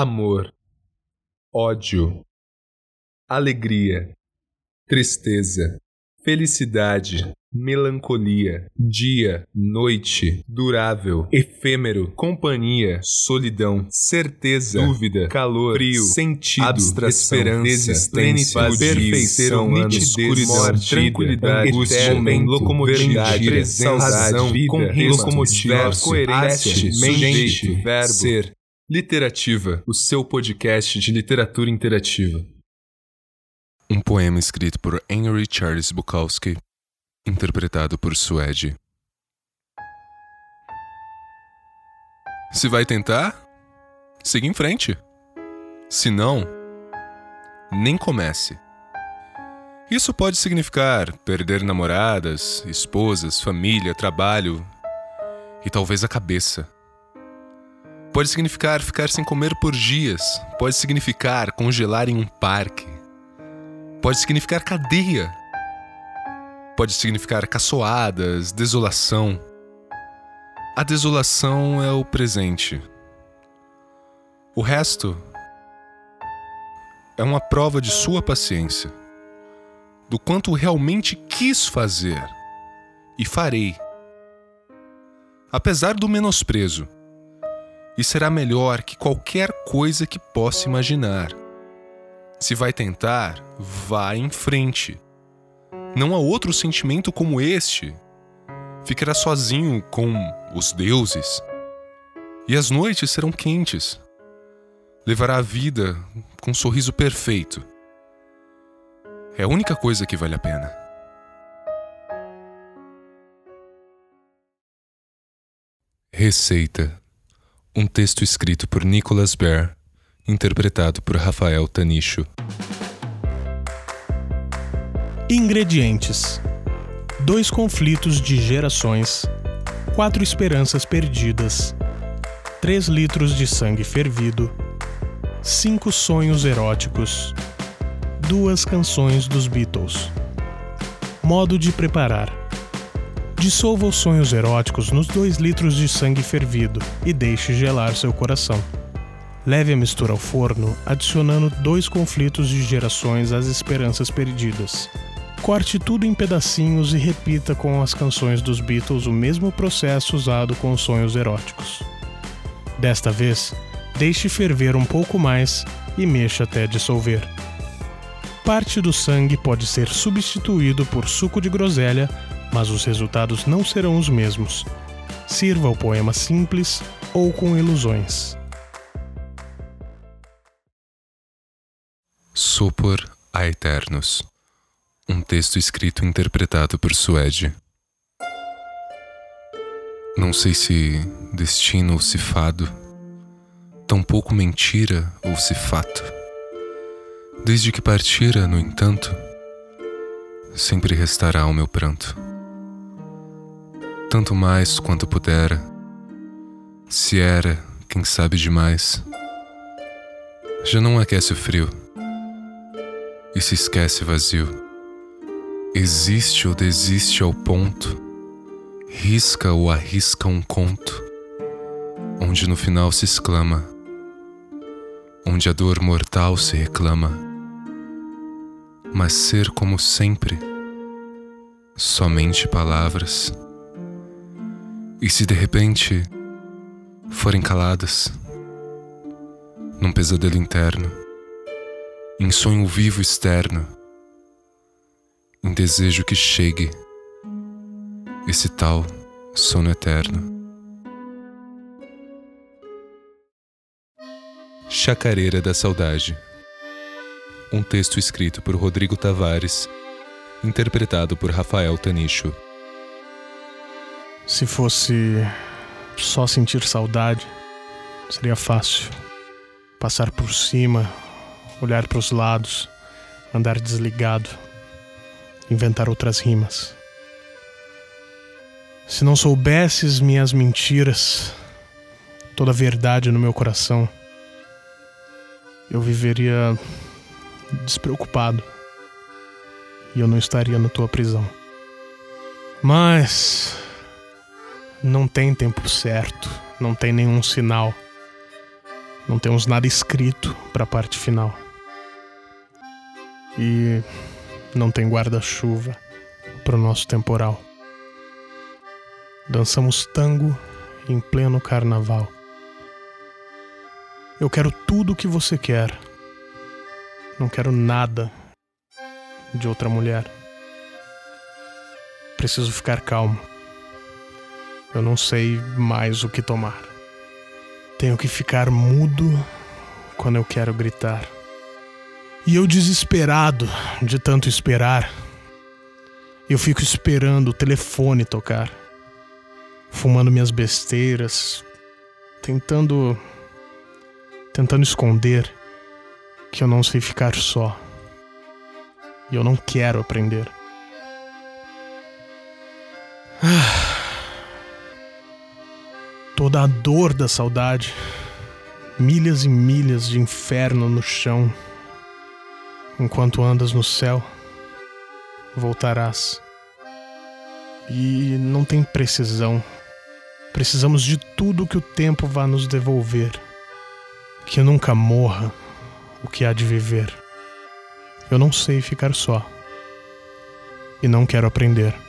amor, ódio, alegria, tristeza, felicidade, melancolia, dia, noite, durável, efêmero, companhia, solidão, certeza, dúvida, calor, frio, sentido, abstração, esperança, existência, perfeição, nitidez, morte, tranquilidade, angústia, momento, locomotividade, presença, razão, vida, com locomotiva, coerência, mente, verbo, ser. Literativa, o seu podcast de literatura interativa. Um poema escrito por Henry Charles Bukowski, interpretado por Suede. Se vai tentar, siga em frente. Se não, nem comece. Isso pode significar perder namoradas, esposas, família, trabalho e talvez a cabeça. Pode significar ficar sem comer por dias. Pode significar congelar em um parque. Pode significar cadeia. Pode significar caçoadas, desolação. A desolação é o presente. O resto é uma prova de sua paciência, do quanto realmente quis fazer e farei. Apesar do menosprezo, e será melhor que qualquer coisa que possa imaginar. Se vai tentar, vá em frente. Não há outro sentimento como este. Ficará sozinho com os deuses. E as noites serão quentes. Levará a vida com um sorriso perfeito. É a única coisa que vale a pena. Receita um texto escrito por Nicholas Baer, interpretado por Rafael Tanicho. Ingredientes: dois conflitos de gerações, quatro esperanças perdidas, três litros de sangue fervido, cinco sonhos eróticos, duas canções dos Beatles. Modo de preparar Dissolva os sonhos eróticos nos 2 litros de sangue fervido e deixe gelar seu coração. Leve a mistura ao forno, adicionando dois conflitos de gerações às esperanças perdidas. Corte tudo em pedacinhos e repita com as canções dos Beatles o mesmo processo usado com os sonhos eróticos. Desta vez, deixe ferver um pouco mais e mexa até dissolver. Parte do sangue pode ser substituído por suco de groselha mas os resultados não serão os mesmos. Sirva o poema simples ou com ilusões. Sopor a Eternos um texto escrito e interpretado por Suede. Não sei se destino ou se fado, tampouco mentira ou se fato. Desde que partira, no entanto, sempre restará o meu pranto tanto mais quanto pudera. Se era, quem sabe demais. Já não aquece o frio e se esquece vazio. Existe ou desiste ao ponto, risca ou arrisca um conto, onde no final se exclama, onde a dor mortal se reclama. Mas ser como sempre, somente palavras e se de repente forem caladas, num pesadelo interno, em sonho vivo externo, em desejo que chegue esse tal sono eterno. Chacareira da Saudade. Um texto escrito por Rodrigo Tavares, interpretado por Rafael Tanicho. Se fosse só sentir saudade, seria fácil. Passar por cima, olhar para os lados, andar desligado, inventar outras rimas. Se não soubesses minhas mentiras, toda a verdade no meu coração, eu viveria despreocupado e eu não estaria na tua prisão. Mas não tem tempo certo, não tem nenhum sinal. Não temos nada escrito para a parte final. E não tem guarda-chuva para o nosso temporal. Dançamos tango em pleno carnaval. Eu quero tudo o que você quer. Não quero nada de outra mulher. Preciso ficar calmo. Eu não sei mais o que tomar. Tenho que ficar mudo quando eu quero gritar. E eu desesperado de tanto esperar. Eu fico esperando o telefone tocar, fumando minhas besteiras, tentando tentando esconder que eu não sei ficar só. E eu não quero aprender. Ah. Toda a dor da saudade, milhas e milhas de inferno no chão. Enquanto andas no céu, voltarás. E não tem precisão. Precisamos de tudo que o tempo vá nos devolver. Que nunca morra o que há de viver. Eu não sei ficar só. E não quero aprender.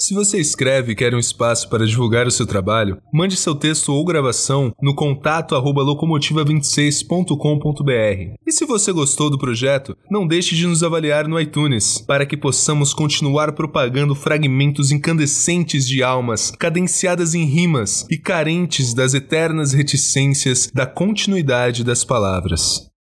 Se você escreve e quer um espaço para divulgar o seu trabalho, mande seu texto ou gravação no contato locomotiva26.com.br. E se você gostou do projeto, não deixe de nos avaliar no iTunes, para que possamos continuar propagando fragmentos incandescentes de almas, cadenciadas em rimas e carentes das eternas reticências da continuidade das palavras.